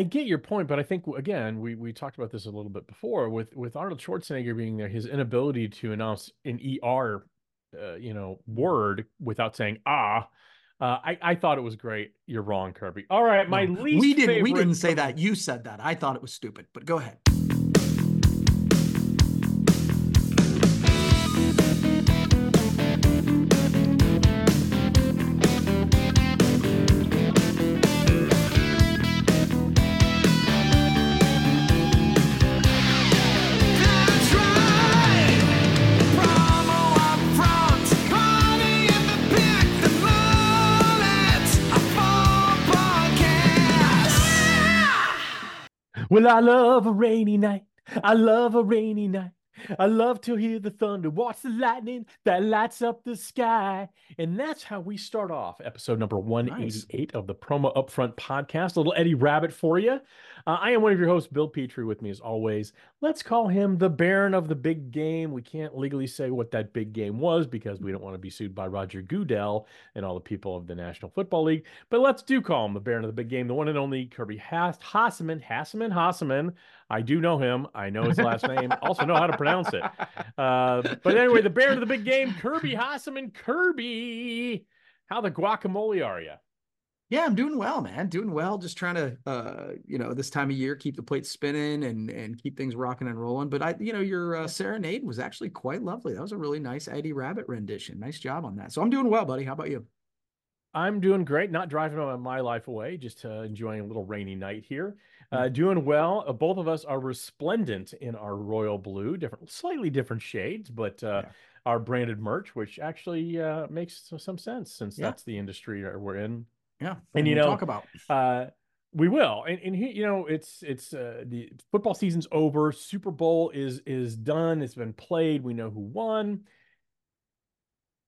I get your point, but I think again, we we talked about this a little bit before with with Arnold Schwarzenegger being there, his inability to announce an ER, uh, you know, word without saying ah. Uh, I, I thought it was great. You're wrong, Kirby. All right, my No, least we didn't we didn't say that. You said that. I thought it was stupid, but go ahead. Well, I love a rainy night. I love a rainy night. I love to hear the thunder, watch the lightning that lights up the sky. And that's how we start off episode number 188 of the Promo Upfront podcast. A little Eddie Rabbitt for you. Uh, I am one of your hosts, Bill Petrie, with me as always. Let's call him the Baron of the Big Game. We can't legally say what that big game was because we don't want to be sued by Roger Goodell and all the people of the National Football League. But let's do call him the Baron of the Big Game, the one and only Kirby Haas- Hasseman. Hasseman, Hasseman. I do know him. I know his last name. Also know how to pronounce it. Uh, but anyway, the Baron of the Big Game, Kirby Hasseman. Kirby, how the guacamole are you? Yeah, I'm doing well, man. Doing well. Just trying to, uh, you know, this time of year, keep the plates spinning and and keep things rocking and rolling. But I, you know, your uh, serenade was actually quite lovely. That was a really nice Eddie Rabbitt rendition. Nice job on that. So I'm doing well, buddy. How about you? I'm doing great. Not driving my- my life away, just uh, enjoying a little rainy night here. Uh, doing well. Uh, both of us are resplendent in our royal blue, different, slightly different shades, but uh, Yeah. our branded merch, which actually uh, makes some sense since Yeah. that's the industry we're in. Yeah, And you know, talk about. Uh, we will, and and he, you know, it's it's uh, the football season's over. Super Bowl is is done. It's been played. We know who won.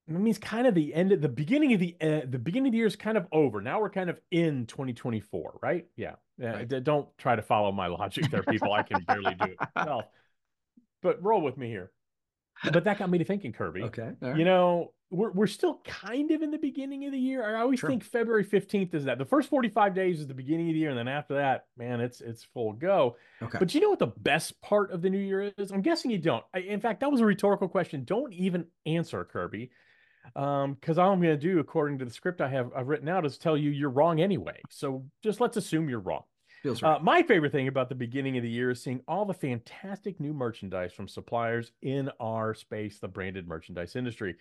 It means kind of the end of the beginning of the uh, the beginning of the year is kind of over. Now we're kind of in 2024, right? Yeah. Yeah. Right. d- Don't try to follow my logic there, people. I can barely do it Well, But roll with me here. But that got me to thinking, Kirby. Okay. all You know, we're we're still kind of in the beginning of the year. I always Sure. think February 15th is that. The first 45 days is the beginning of the year, and then after that, man, it's it's full go. Okay. But you know what the best part of the new year is? I'm guessing you don't. I, in fact, that was a rhetorical question. Don't even answer, Kirby. Um, because all I'm gonna do, according to the script I have I've written out, is tell you you're wrong anyway. So just let's assume you're wrong. Feels right. Uh, my favorite thing about the beginning of the year is seeing all the fantastic new merchandise from suppliers in our space, the branded merchandise industry.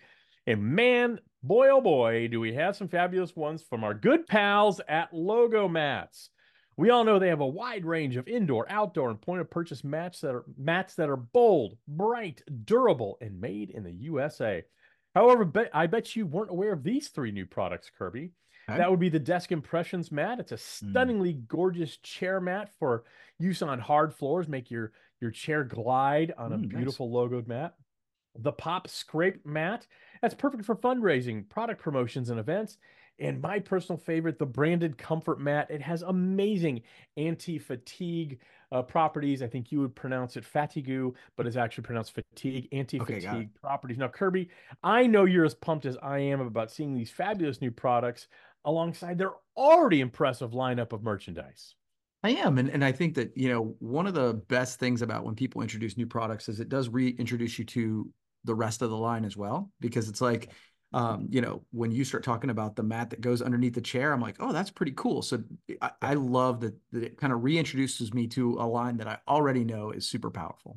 And man, boy, oh boy, do we have some fabulous ones from our good pals at Logo Mats. We all know they have a wide range of indoor, outdoor, and point of purchase mats that are mats that are bold, bright, durable, and made in the USA. However, bet, I bet you weren't aware of these three new products, Kirby. Okay. That would be the Desk Impressions mat. It's a stunningly gorgeous chair mat for use on hard floors. Make your your chair glide on a Mm, nice. beautiful logoed mat. The Pop Scrape mat. That's perfect for fundraising, product promotions, and events. And my personal favorite, the branded Comfort mat. It has amazing anti-fatigue uh, properties. I think you would pronounce it fatigue, but it's actually pronounced fatigue. Anti-fatigue it. properties. Now, Kirby, I know you're as pumped as I am about seeing these fabulous new products alongside their already impressive lineup of merchandise. I am, and and I think that you know one of the best things about when people introduce new products is it does reintroduce you to the rest of the line as well because it's like um, you know when you start talking about the mat that goes underneath the chair i'm like oh that's pretty cool so i, I love that, that it kind of reintroduces me to a line that i already know is super powerful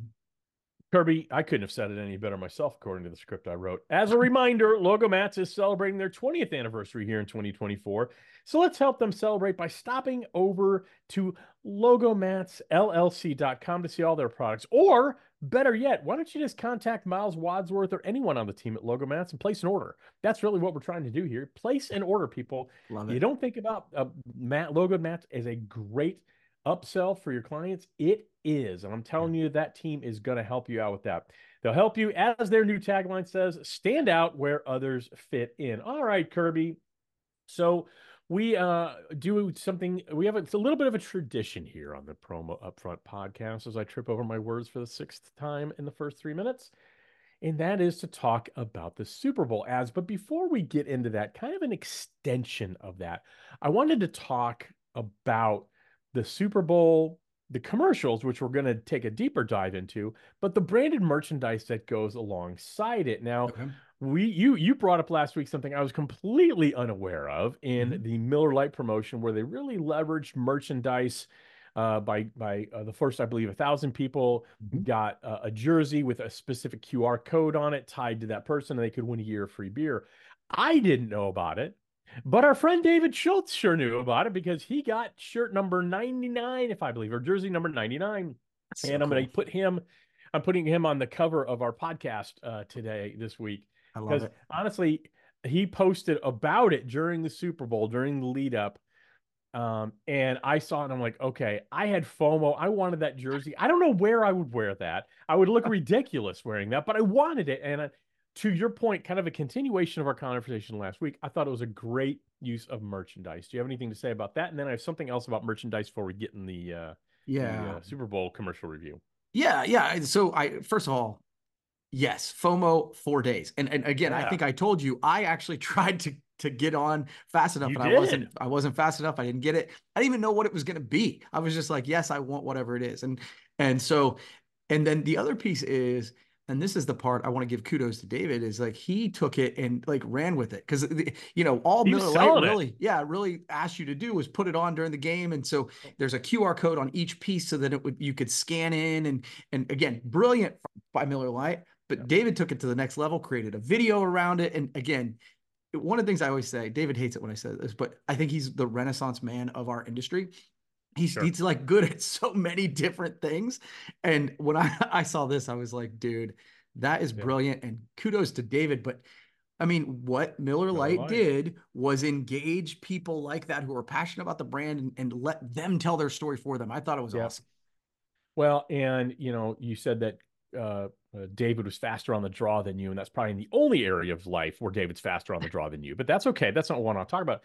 Kirby, I couldn't have said it any better myself, according to the script I wrote. As a reminder, Logo Mats is celebrating their 20th anniversary here in 2024. So let's help them celebrate by stopping over to logomatsllc.com to see all their products. Or better yet, why don't you just contact Miles Wadsworth or anyone on the team at Logo Mats and place an order? That's really what we're trying to do here. Place an order, people. love it. You don't think about uh, mat logo mats as a great upsell for your clients. It is, and I'm telling you, that team is going to help you out with that. They'll help you, as their new tagline says, stand out where others fit in. All right, Kirby. So we uh do something. We have a, it's a little bit of a tradition here on the promo upfront podcast as I trip over my words for the sixth time in the first three minutes and that is to talk about the Super Bowl ads. But before we get into that, kind of an extension of that, I wanted to talk about the Super Bowl, the commercials, which we're going to take a deeper dive into, but the branded merchandise that goes alongside it. Now, Okay. we you you brought up last week something I was completely unaware of in Mhm. the Miller Lite promotion, where they really leveraged merchandise. Uh, by by uh, the first, I believe, a thousand people Mhm. got uh, a jersey with a specific QR code on it tied to that person, and they could win a year of free beer. I didn't know about it, but our friend David Schultz sure knew about it because he got shirt number 99, if I believe, or jersey number 99. So and I'm going to put him, I'm putting him on the cover of our podcast uh, today, this week. I love Because it. honestly, he posted about it during the Super Bowl, during the lead up. Um, and I saw it and I'm like, okay, I had FOMO. I wanted that jersey. I don't know where I would wear that. I would look ridiculous wearing that, but I wanted it. And uh, to your point, kind of a continuation of our conversation last week, I thought it was a great use of merchandise. Do you have anything to say about that? And then I have something else about merchandise before we get in the, uh, the, Yeah. uh, Super Bowl commercial review. Yeah, yeah. So I first of all, yes, FOMO four days. And and again, I think I told you I actually tried to to get on fast enough You and I wasn't. I wasn't fast enough. I didn't get it. I didn't even know what it was gonna be. I was just like, yes, I want whatever it is. And and so and then the other piece is and this is the part I want to give kudos to David is like he took it and like ran with it because you know all Miller Lite selling it. really yeah really asked you to do was put it on during the game and so oh. there's a QR code on each piece so that it would you could scan in and and again brilliant by Miller Lite but Yep. David took it to the next level created a video around it and again one of the things I always say David hates it when I say this but I think he's the renaissance man of our industry he's Sure. he's like good at so many different things and when I I saw this I was like dude that is Yeah. brilliant and kudos to David but I mean, what Miller Miller Lite did was engage people like that who are passionate about the brand and, and let them tell their story for them. I thought it was Yep. awesome. Well, and you know, you said that uh, uh, David was faster on the draw than you, and that's probably the only area of life where David's faster on the draw than you. But that's okay. That's not what I want to talk about.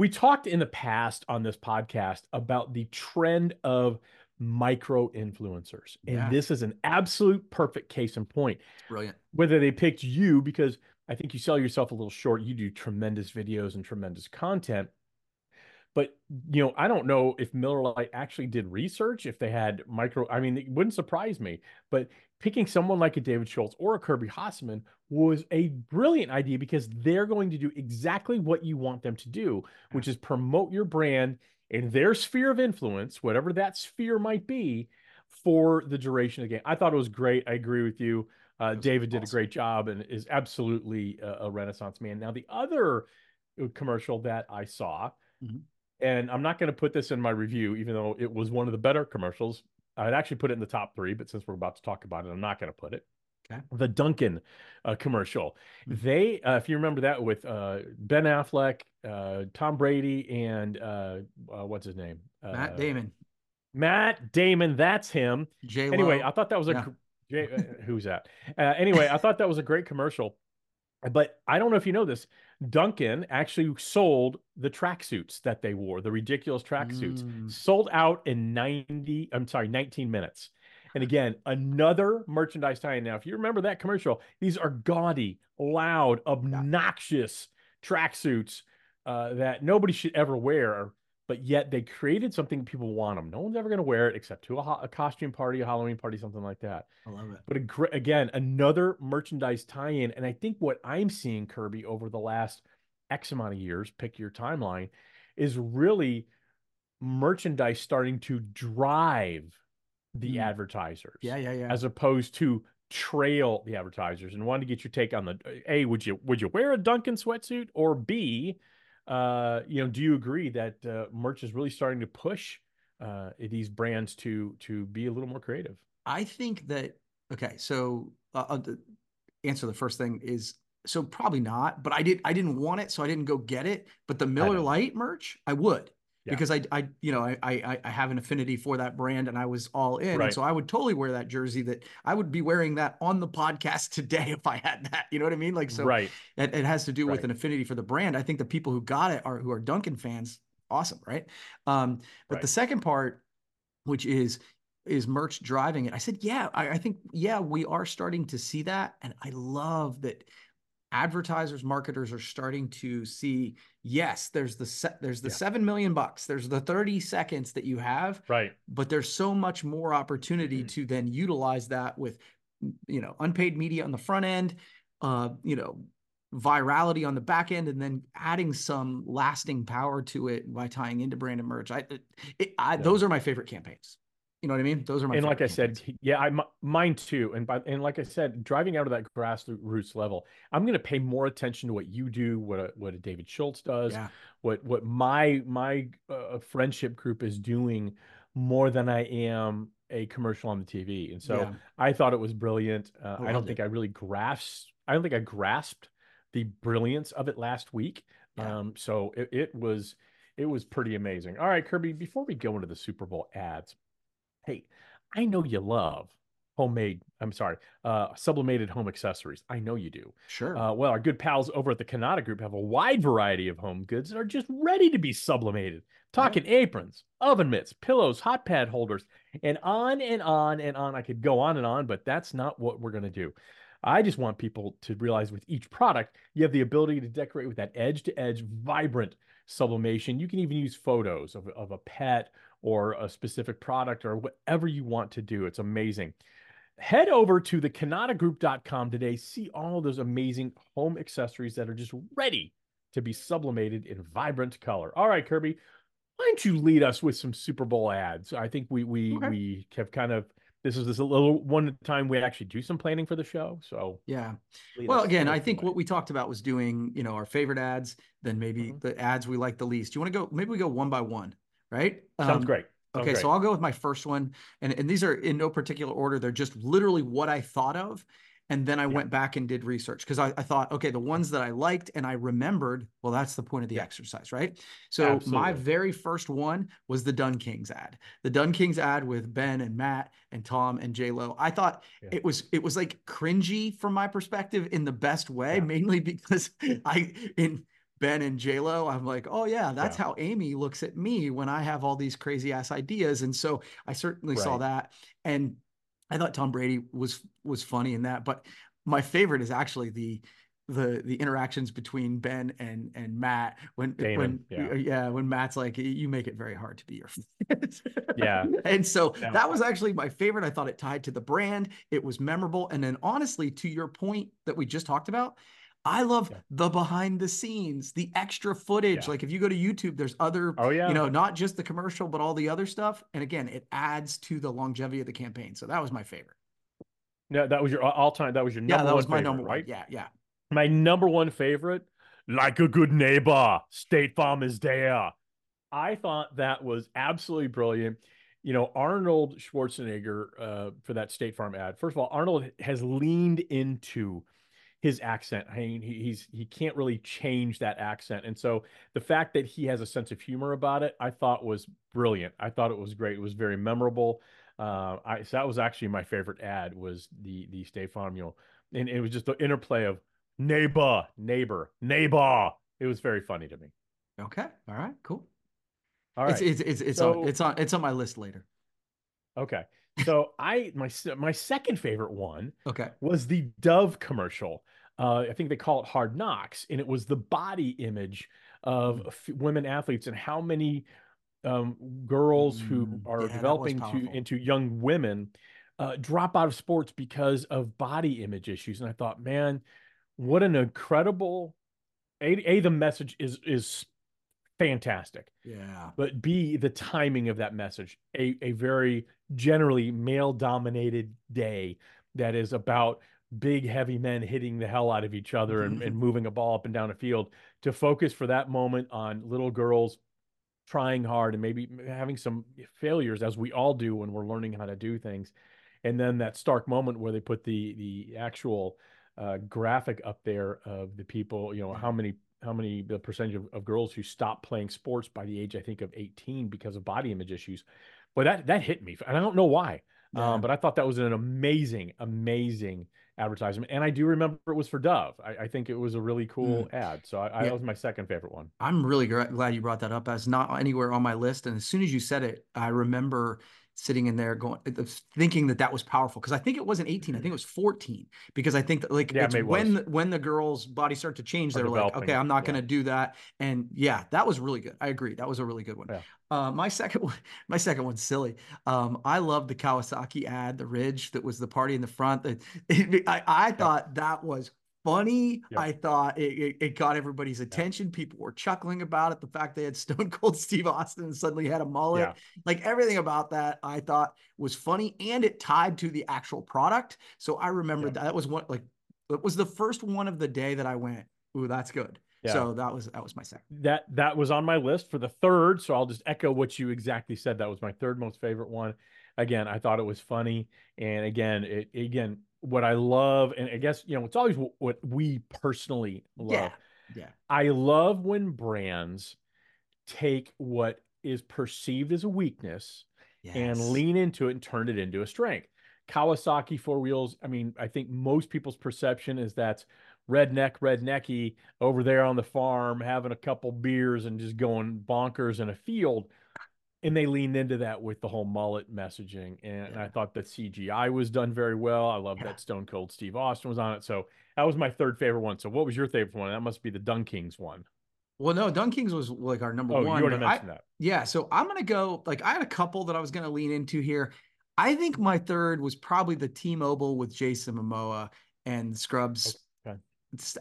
We talked in the past on this podcast about the trend of micro influencers, and Yeah. this is an absolute perfect case in point. Brilliant. Whether they picked you because I think you sell yourself a little short. You do tremendous videos and tremendous content. But you know, I don't know if Miller Lite actually did research, if they had micro. I mean, it wouldn't surprise me. But picking someone like a David Schultz or a Kirby Hasseman was a brilliant idea because they're going to do exactly what you want them to do, which is promote your brand in their sphere of influence, whatever that sphere might be, for the duration of the game. I thought it was great. I agree with you. Uh, David did a great job and is absolutely a, a renaissance man. Now, the other uh, commercial that I saw, Mhm. and I'm not going to put this in my review, even though it was one of the better commercials. I'd actually put it in the top three, but since we're about to talk about it, I'm not going to put it. Okay. The Dunkin' uh, commercial. Mhm. They, uh, if you remember that with uh, Ben Affleck, uh, Tom Brady, and uh, uh, what's his name? Matt Damon, Matt Damon. That's him. J. Anyway, I thought that was a Yeah. uh, who's that? Uh, anyway, I thought that was a great commercial. But I don't know if you know this. Dunkin' actually sold the tracksuits that they wore, the ridiculous tracksuits, Mm. sold out in 90, I'm sorry, 19 minutes. And again, another merchandise tie-in. Now, if you remember that commercial, these are gaudy, loud, obnoxious tracksuits uh, that nobody should ever wear. But yet they created something people want them. No one's ever going to wear it except to a, ho- a costume party, a Halloween party, something like that. I love it. But a again, another merchandise tie-in, and I think what I'm seeing, Kirby, over the last X amount of years, pick your timeline, is really merchandise starting to drive the Mm. advertisers, Yeah, yeah, yeah. as opposed to trail the advertisers. And wanted to get your take on the a would you would you wear a Dunkin' sweatsuit or b uh, you know do you agree that uh, merch is really starting to push uh, these brands to to be a little more creative? I think that okay. So uh, the answer the first thing is so probably not. But I did. I didn't want it, so I didn't go get it. But the Miller. Lite merch, I would. Yeah. Because I, I, you know, I, I, I have an affinity for that brand, and I was all in, and so I would totally wear that jersey. That I would be wearing that on the podcast today if I had that. You know what I mean? Like, so right. it, it has to do with an affinity for the brand. I think the people who got it are who are Dunkin' fans. Awesome, right? Um, but Right. the second part, which is is merch driving it, I said, yeah, I, I think yeah, we are starting to see that, and I love that. Advertisers, marketers are starting to see, yes, there's the se- there's the Yeah. 7 million bucks, there's the 30 seconds that you have, Right. but there's so much more opportunity Mhm. to then utilize that with you know unpaid media on the front end uh you know virality on the back end and then adding some lasting power to it by tying into brand and merch i, it, it, I Yeah. those are my favorite campaigns you know what i mean those are my and like I said, yeah, I mi- mine too. And by and like I said, driving out of that grassroots level, I'm going to pay more attention to what you do, what a, what a David Schultz does, yeah what what my my uh, friendship group is doing more than I am a commercial on the TV. And so yeah. I thought it was brilliant. Uh, I don't loved think it. I really grasped. I don't think I grasped the brilliance of it last week. Yeah. Um, so it, it was it was pretty amazing. All right, Kirby. Before we go into the Super Bowl ads, hey, I know you love homemade. I'm sorry, uh, sublimated home accessories. I know you do. sure Uh, well, our good pals over at the Kanata Group have a wide variety of home goods that are just ready to be sublimated. Talking aprons, oven mitts, pillows, hot pad holders, and on and on and on. I could go on and on, but that's not what we're going to do. I just want people to realize with each product, you have the ability to decorate with that edge to edge, vibrant sublimation. You can even use photos of, of a pet or a specific product or whatever you want to do. It's amazing. Head over to the kanatagroup.com today. See all those amazing home accessories that are just ready to be sublimated in vibrant color. All right, Kirby, why don't you lead us with some Super Bowl ads? I think we we Okay. we have kind of this is this a little one time we actually do some planning for the show. So yeah well again i think way. what we talked about was doing you know our favorite ads then maybe Mhm. the ads we like the least Do you want to go maybe we go one by one right sounds Um, great. Sounds Okay, great. so I'll go with my first one, and and these are in no particular order. They're just literally what I thought of, and then I went back and did research because I, I thought, okay, the ones that I liked and I remembered, well, that's the point of the Yeah. exercise, right? So my very first one was the DunKings ad, the DunKings ad with Ben and Matt and Tom and J Lo. I thought Yeah. it was it was like cringy from my perspective in the best way, Yeah. mainly because I in Ben and J Lo, I'm like, oh yeah, that's Yeah. how Amy looks at me when I have all these crazy ass ideas. And so I certainly saw that. And I thought Tom Brady was was funny in that. But my favorite is actually the the the interactions between Ben and and Matt when Damon, when yeah. Uh, yeah when Matt's like you make it very hard to be your friend. Yeah. and so Yeah. that was actually my favorite. I thought it tied to the brand. It was memorable. And then honestly, to your point that we just talked about, I love Yeah. the behind the scenes, the extra footage. Yeah. Like if you go to YouTube, there's other, Oh yeah. you know, not just the commercial, but all the other stuff. And again, it adds to the longevity of the campaign. So that was my favorite. No, that was your all time. That was your number yeah, that was my favorite, number right? one. Yeah, yeah. My number one favorite, like a good neighbor, State Farm is there. I thought that was absolutely brilliant. You know, Arnold Schwarzenegger uh, for that State Farm ad. First of all, Arnold has leaned into his accent. I mean, he, he's he can't really change that accent, and so the fact that he has a sense of humor about it, I thought was brilliant. I thought it was great. It was very memorable. Uh, I so that was actually my favorite ad was the the State Farm. Know, and it was just the interplay of neighbor, neighbor, neighbor. It was very funny to me. Okay. All right. Cool. All right. It's, it's, it's, it's, So- on, it's on, it's on my list later. Okay. So I my my second favorite one Okay. was the Dove commercial. Uh, I think they call it Hard Knocks, and it was the body image of Mm. f- women athletes and how many um, girls who Mm, are yeah, developing to into young women uh, drop out of sports because of body image issues. And I thought, man, what an incredible a, a the message is is fantastic Yeah. but B, the timing of that message. A, a very generally male dominated day that is about big, heavy men hitting the hell out of each other and, and moving a ball up and down a field to focus for that moment on little girls trying hard and maybe having some failures as we all do when we're learning how to do things. And then that stark moment where they put the the actual uh, graphic up there of the people, you know, how many how many the percentage of, of girls who stop playing sports by the age I think of 18 because of body image issues. But that that hit me, and I don't know why. Yeah. Um, but I thought that was an amazing, amazing advertisement, and I do remember it was for Dove. I, I think it was a really cool ad. So I, I, Mm. Yeah. that was my second favorite one. I'm really glad you brought that up. That's not anywhere on my list. And as soon as you said it, I remember sitting in there going uh, thinking that that was powerful because I think it wasn't 18 I think it was 14 because I think that like Yeah, when was. when the girls body start to change they're like okay I'm not yeah. going to do that and yeah that was really good I agree that was a really good one Yeah. uh, my second one my second one's silly um, I love the Kawasaki ad the ridge that was the party in the front that I, I thought that was funny. Yeah. I thought it, it, it got everybody's attention. People were chuckling about it. The fact they had Stone Cold Steve Austin and suddenly had a mullet. Yeah. Like everything about that, I thought was funny and it tied to the actual product. So I remember Yeah. that, that was one like it was the first one of the day that I went, ooh, that's good. So that was that was my second. that that was on my list for the third so i'll just echo what you exactly said that was my third most favorite one again i thought it was funny and again it again what i love and i guess you know it's always what, we personally love Yeah. Yeah. i love when brands take what is perceived as a weakness and lean into it and turn it into a strength. Kawasaki four wheels. I mean, I think most people's perception is that's redneck, rednecky over there on the farm having a couple beers and just going bonkers in a field. And they leaned into that with the whole mullet messaging. And I thought that CGI was done very well. I love Yeah. that Stone Cold Steve Austin was on it. So that was my third favorite one. So what was your favorite one? That must be the DunKings one. Well, no, DunKings was like our number Oh, one. you already but I- that. Yeah, so I'm gonna go like I had a couple that I was gonna lean into here. I think my third was probably the T-Mobile with Jason Momoa and Scrubs.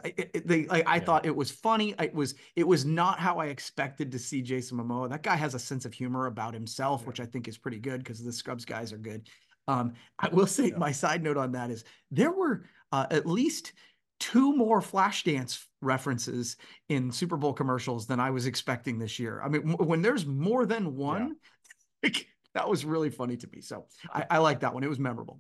It, it- they, like, I Yeah. thought it was funny. It was it was not how I expected to see Jason Momoa. That guy has a sense of humor about himself, Yeah. which I think is pretty good because the Scrubs guys are good. Um, I will say Yeah. my side note on that is there were uh, at least two more Flashdance references in Super Bowl commercials than I was expecting this year. I mean, when there's more than one, like, that was really funny to me. So I, I like that one. It was memorable.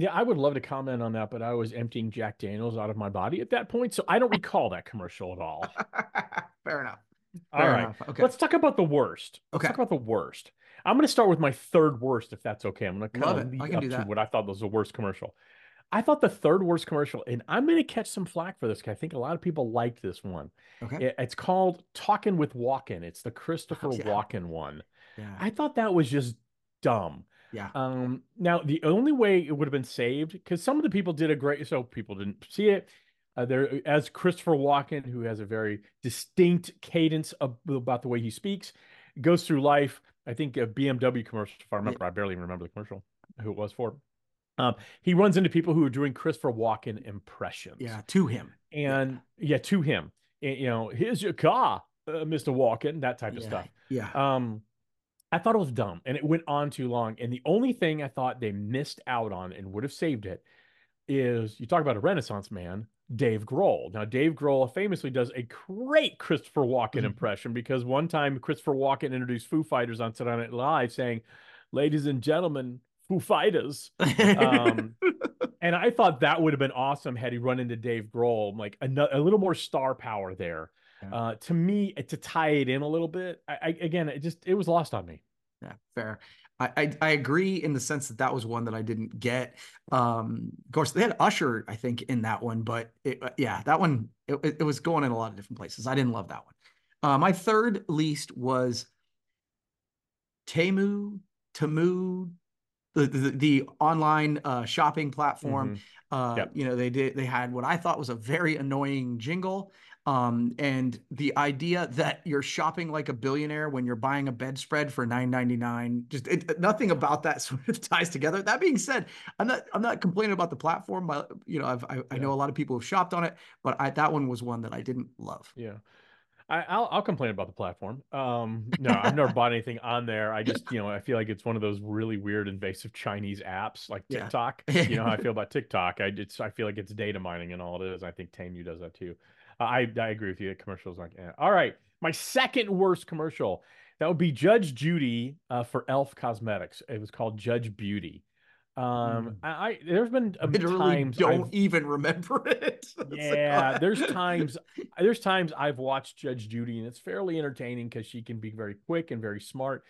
Yeah, I would love to comment on that, but I was emptying Jack Daniels out of my body at that point, so I don't recall that commercial at all. Fair enough. All Fair right, enough. Okay. let's talk about the worst. Let's Okay. talk about the worst. I'm going to start with my third worst, if that's okay. I'm going to kind of. Lead up to what I thought was the worst commercial. I thought the third worst commercial, and I'm going to catch some flack for this. I think a lot of people liked this one. okay. It- it's called "Talking with Walken." It's the oh, Christopher Yeah. Walken one. Yeah. I thought that was just dumb. Yeah. Um, now the only way it would have been saved because some of the people did a great, so people didn't see it. Uh, there, as Christopher Walken, who has a very distinct cadence of, about the way he speaks, goes through life. I think a BMW commercial, if I remember, I barely even remember the commercial, who it was for. Um, he runs into people who are doing Christopher Walken impressions. Yeah. To him. and yeah, to him, And, you know, here's your car, uh, Mr. Walken, that type of stuff. Yeah. Um, I thought it was dumb and it went on too long. And the only thing I thought they missed out on and would have saved it is you talk about a Renaissance man, Dave Grohl. Now, Dave Grohl famously does a great Christopher Walken Mhm. impression because one time Christopher Walken introduced Foo Fighters on Saturday Night Live saying, Ladies and gentlemen, Foo Fighters. Um, and I thought that would have been awesome had he run into Dave Grohl, like a, a little more star power there. Yeah. Uh, to me, to tie it in a little bit, I, I again, it just it was lost on me. Yeah, fair. I, I I agree in the sense that that was one that I didn't get. Um, of course, they had Usher, I think, in that one, but it, uh, yeah, that one it, it was going in a lot of different places. I didn't love that one. Uh, my third least was Temu, Temu, the the, the online uh, shopping platform. Mhm. Uh, Yep. you know, they did they had what I thought was a very annoying jingle. Um, and the idea that you're shopping like a billionaire when you're buying a bedspread for nine ninety nine, just it, nothing about that sort of ties together. That being said, I'm not I'm not complaining about the platform. but, You know, I've, I I know a lot of people have shopped on it, but I that one was one that I didn't love. Yeah. I, I'll I'll complain about the platform. Um, no, I've never bought anything on there. I just, you know, I feel like it's one of those really weird, invasive Chinese apps like Yeah. TikTok. You know how I feel about TikTok. I it's I feel like it's data mining and all it is. I think Temu does that too. Uh, I I agree with you. Commercials like, eh. all right. My second worst commercial that would be Judge Judy uh, for Elf Cosmetics. It was called Judge Beauty. Um, I, I there's been um, literally times don't I've- even remember it. Yeah, there's times there's times I've watched Judge Judy and it's fairly entertaining because she can be very quick and very smart.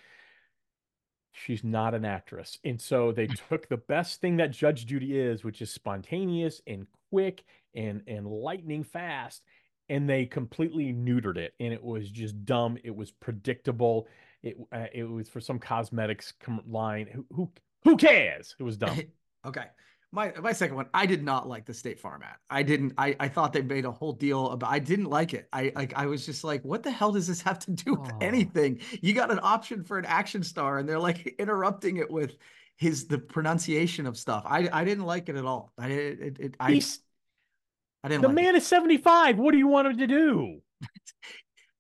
She's not an actress. And so they took the best thing that Judge Judy is, which is spontaneous and quick and and lightning fast, and they completely neutered it. And it was just dumb. It was predictable. It uh, it was for some cosmetics com- line. Who who who cares? It was dumb. okay. My my second one, I did not like the State Farm ad. I didn't. I I thought they made a whole deal about. I didn't like it. I like. I was just like, what the hell does this have to do with Oh. anything? You got an option for an action star, and they're like interrupting it with his the pronunciation of stuff. I I didn't like it at all. I it, it, it I He's I didn't the like man it. is 75. What do you want him to do?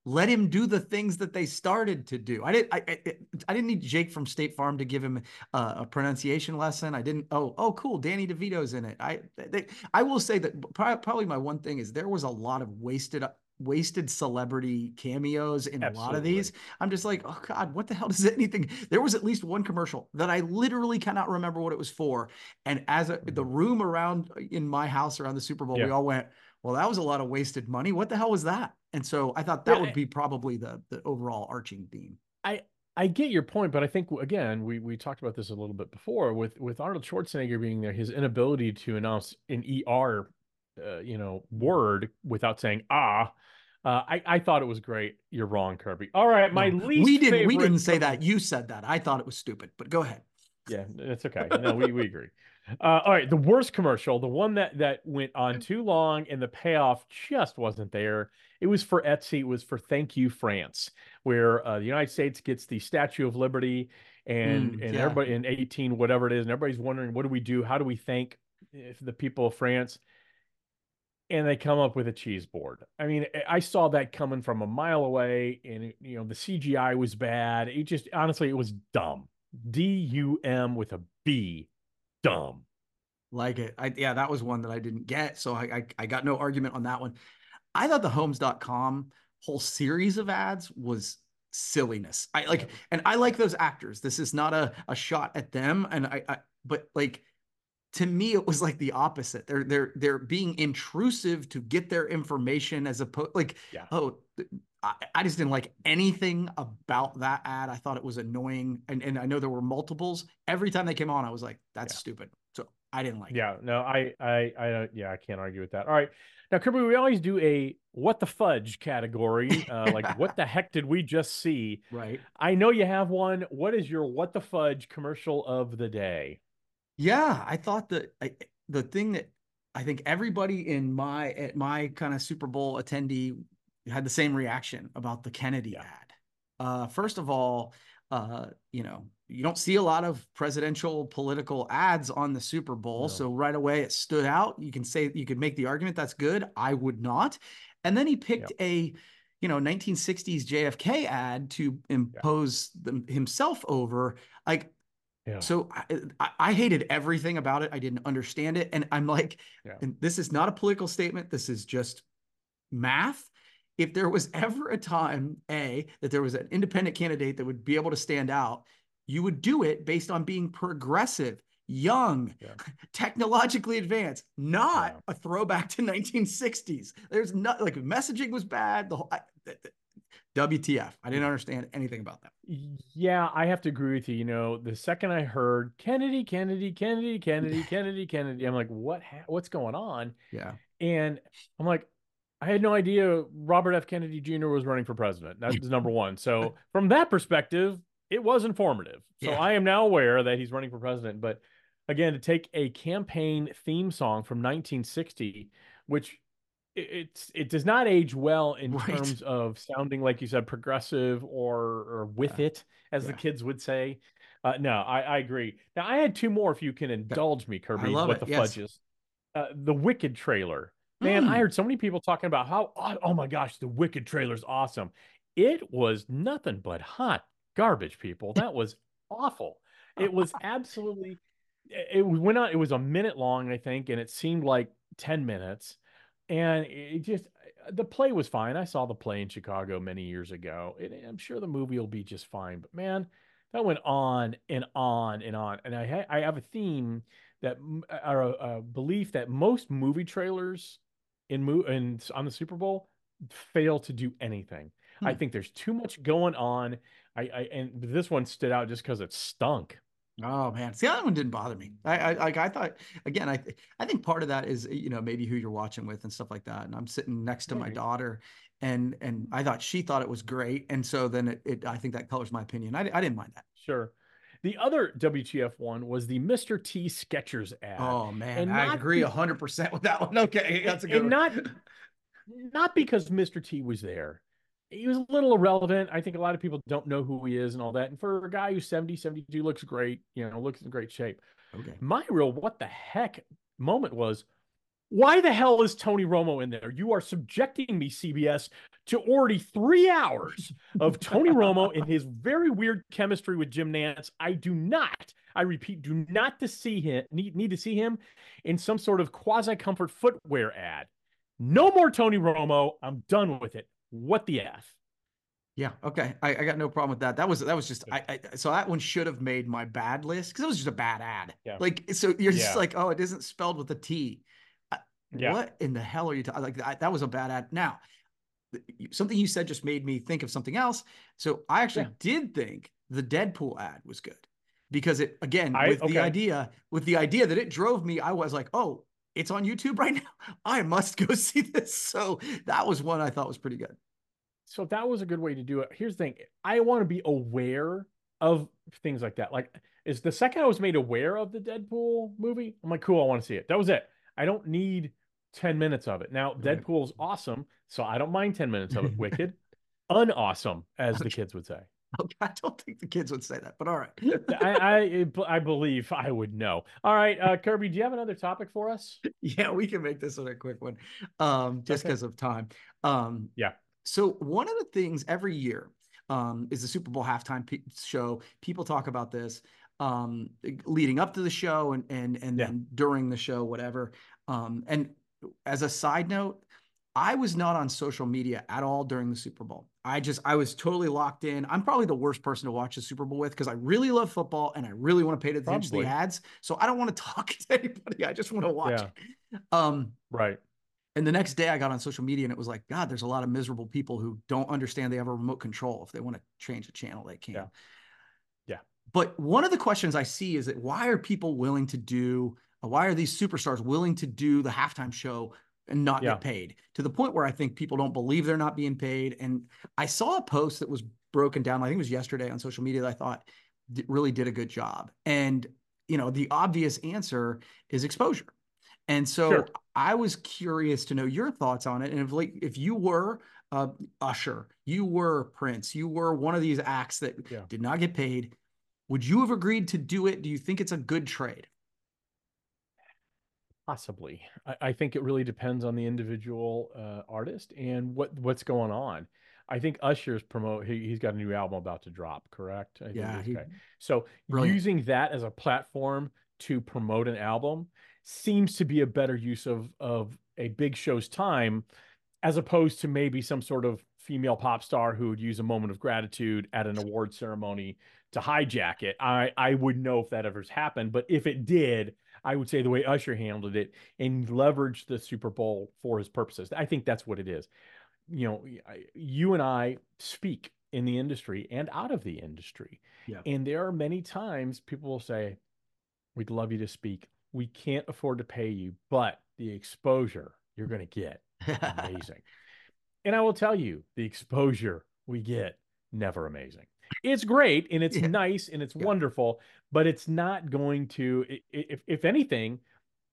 Let him do the things that they started to do. I didn't. I, I, I didn't need Jake from State Farm to give him uh, a pronunciation lesson. I didn't. Oh, oh, cool. Danny DeVito's in it. I, they, I will say that probably my one thing is there was a lot of wasted, wasted celebrity cameos in a lot of these. I'm just like, oh God, what the hell does anything? There was at least one commercial that I literally cannot remember what it was for. And as a, the room around uh, in my house around the Super Bowl, we all went, well, that was a lot of wasted money. What the hell was that? And so I thought that Yeah, would be probably the the overall arching theme. I I get your point, but I think again, we we talked about this a little bit before with with Arnold Schwarzenegger being there, his inability to announce an ER, uh, you know, word without saying ah. Uh, I I thought it was great. You're wrong, Kirby. All right, my No, least. we didn't we didn't say that. You said that. I thought it was stupid, but go ahead. Yeah, it's okay. No, we, we agree. Uh, all right, the worst commercial, the one that that went on too long and the payoff just wasn't there. It was for Etsy. It was for Thank You France, where uh, the United States gets the Statue of Liberty, and Mm, and yeah. everybody in eighteen whatever it is, and everybody's wondering what do we do? How do we thank eh, the people of France? And they come up with a cheese board. I mean, I- saw that coming from a mile away, and you know the CGI was bad. It just honestly, it was dumb. D U M with a B, dumb. Like it. I yeah, that was one that I didn't get. So I I, I got no argument on that one. I thought the homes.com whole series of ads was silliness. I like and I like those actors. This is not a, a shot at them. And I, I but like to me it was like the opposite. They're they're they're being intrusive to get their information as opposed like Yeah. oh I, I just didn't like anything about that ad. I thought it was annoying. And and I know there were multiples. Every time they came on, I was like, that's Yeah. stupid. So I didn't like it. Yeah, no, I, I, I, don't- yeah, I can't argue with that. All right, now Kirby, we always do a what the fudge category. Uh, like, what the heck did we just see? Right. I know you have one. What is your what the fudge commercial of the day? Yeah, I thought that I, the thing that I think everybody in my at my kind of Super Bowl attendee had the same reaction about the Kennedy Yeah. ad. Uh, first of all, uh, you know, you don't see a lot of presidential political ads on the Super Bowl, No. so right away it stood out. You can say you could make the argument that's good. I would not. And then he picked a you know 1960s JFK ad to impose them, himself over. Like Yeah, so I, I, hated everything about it. I didn't understand it. And I'm like, Yeah. and this is not a political statement. This is just math. If there was ever a time, A, that there was an independent candidate that would be able to stand out, you would do it based on being progressive, young, Yeah. technologically advanced, not a throwback to 1960s. There's not like messaging was bad. The whole I, WTF. I didn't hmm. understand anything about that. yeah, I have to agree with you. You know, the second I heard Kennedy, Kennedy, Kennedy, Kennedy, Kennedy, Kennedy, I'm like, what? Ha- what's going on? Yeah. And I'm like, I had no idea Robert F. Kennedy Jr. was running for president. That's number one. So from that perspective, it was informative. So Yeah. I am now aware that he's running for president. But again, to take a campaign theme song from 1960, which it's it does not age well in Right. terms of sounding like you said progressive or or with Yeah. it, as the kids would say. Uh, no, I, I agree. Now I had two more. If you can indulge me, Kirby, what it. the Yes. fudge. Uh, the Wicked trailer. Man, I Mm. heard so many people talking about how, oh, oh my gosh, the Wicked trailer's awesome. It was nothing but hot garbage, people. That was awful. It was absolutely, it went on, it was a minute long, I think, and it seemed like 10 minutes. And it just, the play was fine. I saw the play in Chicago many years ago. And I'm sure the movie will be just fine. But man, that went on and on and on. And I, ha- I have a theme that, or a, a belief that most movie trailers in mo- in on the Super Bowl fail to do anything. I Hmm. think there's too much going on. I, I and this one stood out just because it stunk. Oh man, see that one didn't bother me. I, I like I thought again. I I think part of that is eh, you know maybe who you're watching with and stuff like that. And I'm sitting next to my daughter, and and I thought she thought it was great, and so then it, it I think that colors my opinion. I, I didn't mind that. Sure. The other WTF one was the Mr. T Skechers ad. Oh man, and I agree hundred percent with that one. Okay, that's a good and one. not not because Mr. T was there. He was a little irrelevant. I think a lot of people don't know who he is and all that. And for a guy who's 70, 72, looks great, you know, looks in great shape. okay. My real what the heck moment was why the hell is Tony Romo in there? You are subjecting me, CBS, to already three hours of Tony Romo and his very weird chemistry with Jim Nantz. I do not, I repeat, do not to see him need, need to see him in some sort of quasi comfort footwear ad. No more Tony Romo. I'm done with it. What the F? Yeah. Okay. I, I got no problem with that. That was that was just I, I so that one should have made my bad list because it was just a bad ad. Yeah. Like so you're just Yeah. like oh it isn't spelled with a T. I- Yeah. What in the hell are you talking? Like that, that was a bad ad. Now, something you said just made me think of something else. So I actually did think the Deadpool ad was good because it again I- with the idea with the idea that it drove me. I was like oh. It's on YouTube right now. I must go see this. So that was one I thought was pretty good. so that was a good way to do it. Here's the thing: I want to be aware of things like that. Like, is the second I was made aware of the Deadpool movie, I'm like, cool, I want to see it. That was it. I don't need ten minutes of it. Now, Right. Deadpool's awesome, so I don't mind ten minutes of it. Wicked, unawesome, as the kids would say. Okay, I don't think the kids would say that, but all right. I, I I believe I would know. All right, uh, Kirby, do you have another topic for us? yeah, we can make this one a quick one, um, just Okay. because of time. Um, Yeah. So one of the things every year um, is the Super Bowl halftime pe- show. People talk about this um, leading up to the show and and and Yeah. then during the show, whatever. Um, and as a side note, I was not on social media at all during the Super Bowl. I just I was totally locked in. I'm probably the worst person to watch the Super Bowl with because I really love football and I really want to pay attention to the ads. So I don't want to talk to anybody. I just want to watch Yeah. Um, Right. and the next day I got on social media and it was like, God, there's a lot of miserable people who don't understand they have a remote control. If they want to change a channel, they can. Yeah. Yeah. But one of the questions I see is that why are people willing to do, why are these superstars willing to do the halftime show and not Yeah. get paid to the point where I think people don't believe they're not being paid? And I saw a post that was broken down, I think it was yesterday on social media that I thought really did a good job. And, you know, the obvious answer is exposure. And so Sure. I was curious to know your thoughts on it. And if like if you were uh, Usher, you were Prince, you were one of these acts that Yeah. did not get paid, would you have agreed to do it? Do you think it's a good trade? Possibly. I, I think it really depends on the individual uh, artist and what what's going on. I think Usher's promote. He, he's got a new album about to drop. Correct? I Yeah, he- So Brilliant. using that as a platform to promote an album seems to be a better use of of a big show's time, as opposed to maybe some sort of female pop star who would use a moment of gratitude at an award ceremony to hijack it. I I wouldn't know if that ever's happened, but if it did, I would say the way Usher handled it and leveraged the Super Bowl for his purposes. I think that's what it is. You know, you and I speak in the industry and out of the industry. Yeah. And there are many times people will say, We'd love you to speak. We can't afford to pay you, but the exposure you're going to get amazing. and I will tell you, the exposure we get never amazing. It's great and it's Yeah. nice and it's Yeah. wonderful, but it's not going to if if anything,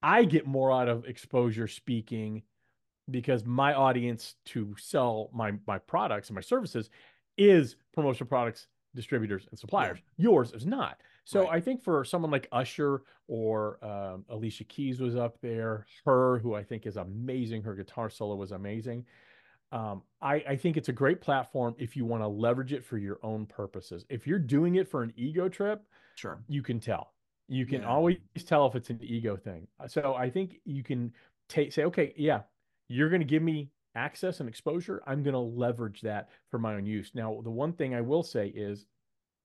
I get more out of exposure speaking because my audience to sell my my products and my services is promotional products distributors and suppliers yours is not so Right. i think for someone like usher or um, alicia keys was up there her who i think is amazing her guitar solo was amazing um, I, I think it's a great platform if you want to leverage it for your own purposes if you're doing it for an ego trip Sure. you can tell. You can Yeah. always tell if it's an ego thing. So I think you can take say, okay, yeah, you're going to give me access and exposure. I'm going to leverage that for my own use. Now, the one thing I will say is,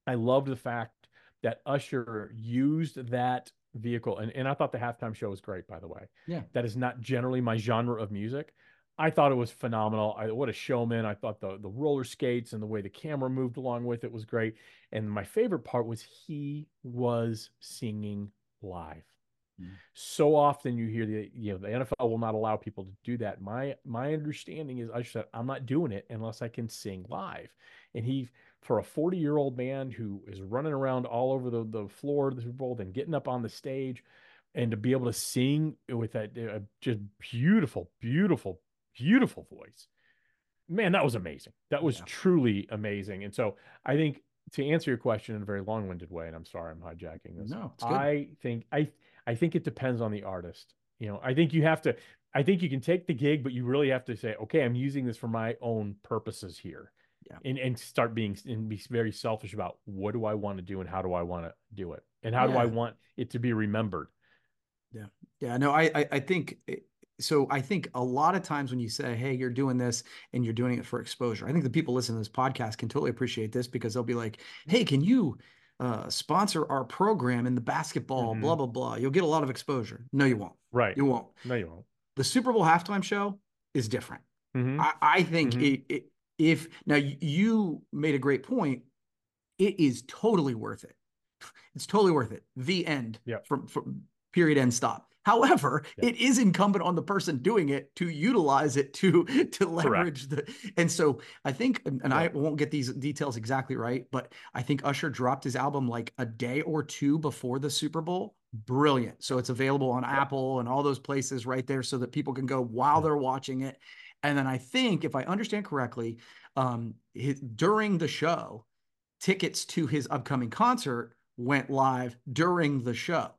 I loved the fact that Usher used that vehicle, and and I thought the halftime show was great. By the way, Yeah. that is not generally my genre of music. I thought it was phenomenal. I, what a showman! I thought the the roller skates and the way the camera moved along with it was great. And my favorite part was he was singing live. Mm. So often you hear the you know the NFL will not allow people to do that. My my understanding is I said I'm not doing it unless I can sing live. And he for a 40 year old man who is running around all over the, the floor of the Super Bowl, then getting up on the stage and to be able to sing with that uh, just beautiful, beautiful, beautiful voice. Man, that was amazing. That was Yeah. truly amazing. And so I think to answer your question in a very long-winded way, and I'm sorry I'm hijacking this. No. I think I I think it depends on the artist. You know, I think you have to I think you can take the gig, but you really have to say, okay, I'm using this for my own purposes here. Yeah. And and start being and be very selfish about what do I want to do and how do I want to do it? And how do I want it to be remembered? Yeah, yeah, no, I, I, I think it- so. I think a lot of times when you say, "Hey, you're doing this and you're doing it for exposure," I think the people listening to this podcast can totally appreciate this because they'll be like, "Hey, can you uh, sponsor our program in the basketball? Mhm. Blah blah blah. You'll get a lot of exposure." No, you won't. Right. You won't. No, you won't. The Super Bowl halftime show is different. Mhm. I, I think Mhm. it, it, if now you made a great point, it is totally worth it. It's totally worth it. The end. Yeah. From, from period end stop. However, Yeah. it is incumbent on the person doing it to utilize it to to leverage the. And so I think, and, and I won't get these details exactly right, but I think Usher dropped his album like a day or two before the Super Bowl. Brilliant. So it's available on Apple and all those places right there, so that people can go while Yeah. they're watching it. And then I think, if I understand correctly, um, his, during the show, tickets to his upcoming concert went live during the show.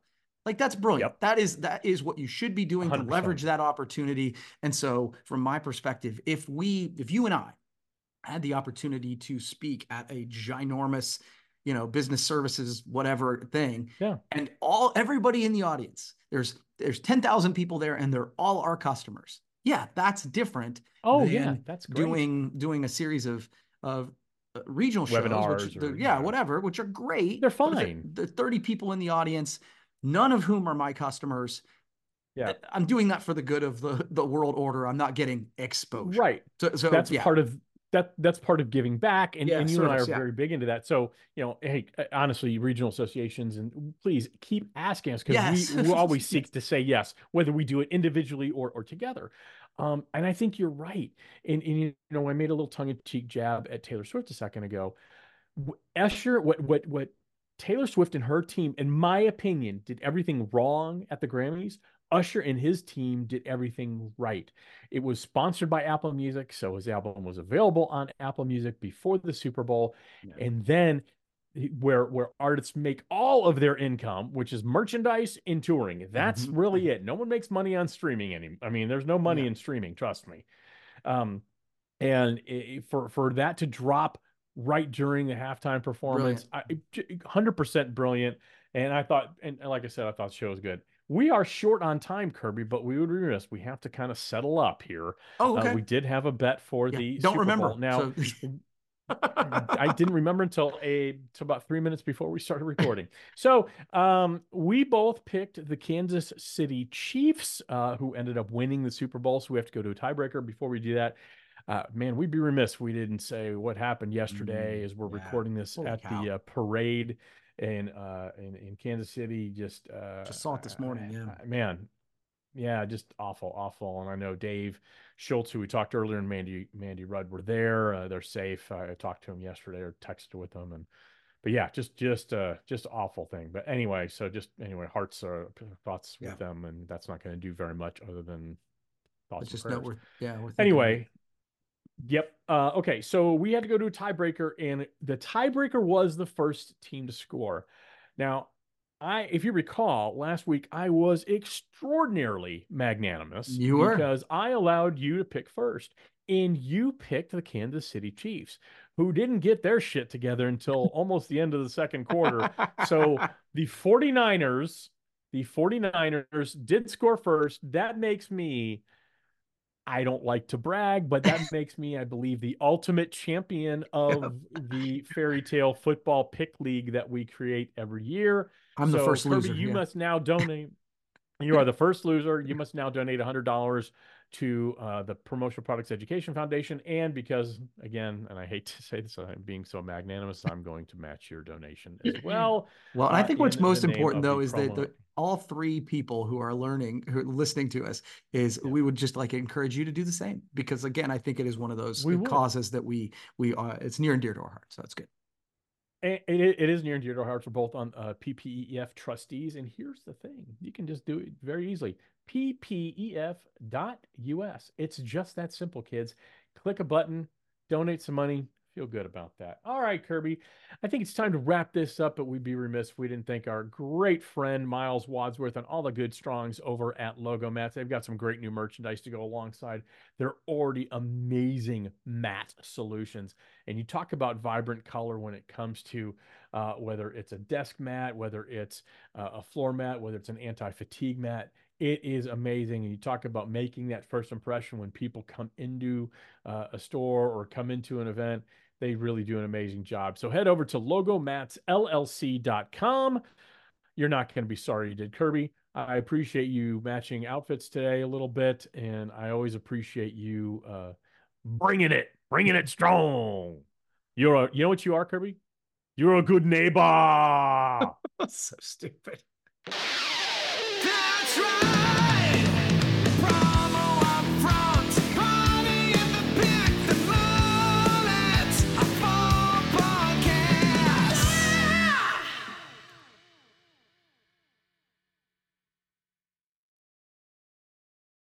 Like that's brilliant. Yep. That is that is what you should be doing to 100%. leverage that opportunity. And so, from my perspective, if we, if you and I had the opportunity to speak at a ginormous, you know, business services whatever thing, Yeah. and all everybody in the audience, there's there's ten thousand people there, and they're all our customers. Yeah, that's different Oh yeah, that's great. doing doing a series of of uh, regional shows, Webinars which the- or, yeah, yeah. whatever, which are great. They're but if it- fine. The thirty people in the audience, none of whom are my customers. Yeah. I- I'm doing that for the good of the the world order. I'm not getting exposure. right. So, so that's yeah. part of that. That's part of giving back, and, Yeah, and you and I are yeah. very big into that. So you know, hey, uh, honestly, regional associations, and please keep asking us because Yes. we, we always seek to say yes, whether we do it individually or or together. Um, and I think you're right. And, and you know, I made a little tongue in cheek jab at Taylor Swift a second ago. Usher, what what what Taylor Swift and her team, in my opinion, did everything wrong at the Grammys. Usher and his team did everything right. It was sponsored by Apple Music, so his album was available on Apple Music before the Super Bowl. Yeah. And then where where artists make all of their income, which is merchandise and touring. That's Mhm. really it. No one makes money on streaming anymore. I mean, there's no money Yeah. in streaming, trust me. Um, and i- for for that to drop right during the halftime performance, 100% brilliant. And I thought, and like I said, I thought the show was good. We are short on time, Kirby, but we would be remiss. We have to kind of settle up here. Oh, okay. Uh, we did have a bet for Yeah, the Don't Super remember Bowl. Now, so- I didn't remember until a till about three minutes before we started recording. So um, we both picked the Kansas City Chiefs, uh, who ended up winning the Super Bowl. So we have to go to a tiebreaker before we do that. Uh, man, we'd be remiss if we didn't say what happened yesterday Mm, as we're yeah. recording this Holy at cow. the uh, parade in, uh, in in Kansas City. Just uh, Just saw it this morning, yeah. man, yeah, just awful, awful. And I know Dave Schultz, who we talked earlier, and Mandy Mandy Rudd were there. Uh, they're safe. I talked to him yesterday or texted with them, and but yeah, just just uh just awful thing. But anyway, so just anyway, hearts are thoughts with them, and that's not going to do very much other than thoughts. just not prayers. worth. Yeah. Anyway, yep. Uh, okay, so we had to go to a tiebreaker, and the tiebreaker was the first team to score. Now, I, if you recall, last week I was extraordinarily magnanimous. You were. because I allowed you to pick first, and you picked the Kansas City Chiefs, who didn't get their shit together until almost the end of the second quarter. So the 49ers, the 49ers did score first. That makes me I don't like to brag, but that makes me, I believe, the ultimate champion of the fairy tale football pick league that we create every year. I'm the first Kirby, loser. You yeah. must now donate. You are the first loser. You must now donate $100 to uh, the Promotional Products Education Foundation. And because, again, and I hate to say this, I'm being so magnanimous, I'm going to match your donation as well. Well, I uh, think what's in most important though is that the, all three people who are learning, who are listening to us, is Yeah. we would just like encourage you to do the same because again, I think it is one of those causes that we we uh, it's near and dear to our heart, so it's good. It, it is near and dear to our hearts. We're both on uh, PPEF trustees. And here's the thing you can just do it very easily ppef.us. It's just that simple, kids. Click a button, donate some money. Feel good about that. All right, Kirby. I think it's time to wrap this up, but we'd be remiss if we didn't thank our great friend Miles Wadsworth and all the good strongs over at Logo Mats. They've got some great new merchandise to go alongside their already amazing mat solutions. And you talk about vibrant color when it comes to uh, whether it's a desk mat, whether it's uh, a floor mat, whether it's an anti fatigue mat. It is amazing. And you talk about making that first impression when people come into uh, a store or come into an event. They really do an amazing job. So head over to logomatsllc.com. You're not going to be sorry you did, Kirby. I appreciate you matching outfits today a little bit, and I always appreciate you uh, bringing it, bringing it strong. You're a, you know what you are, Kirby? You're a good neighbor. so stupid.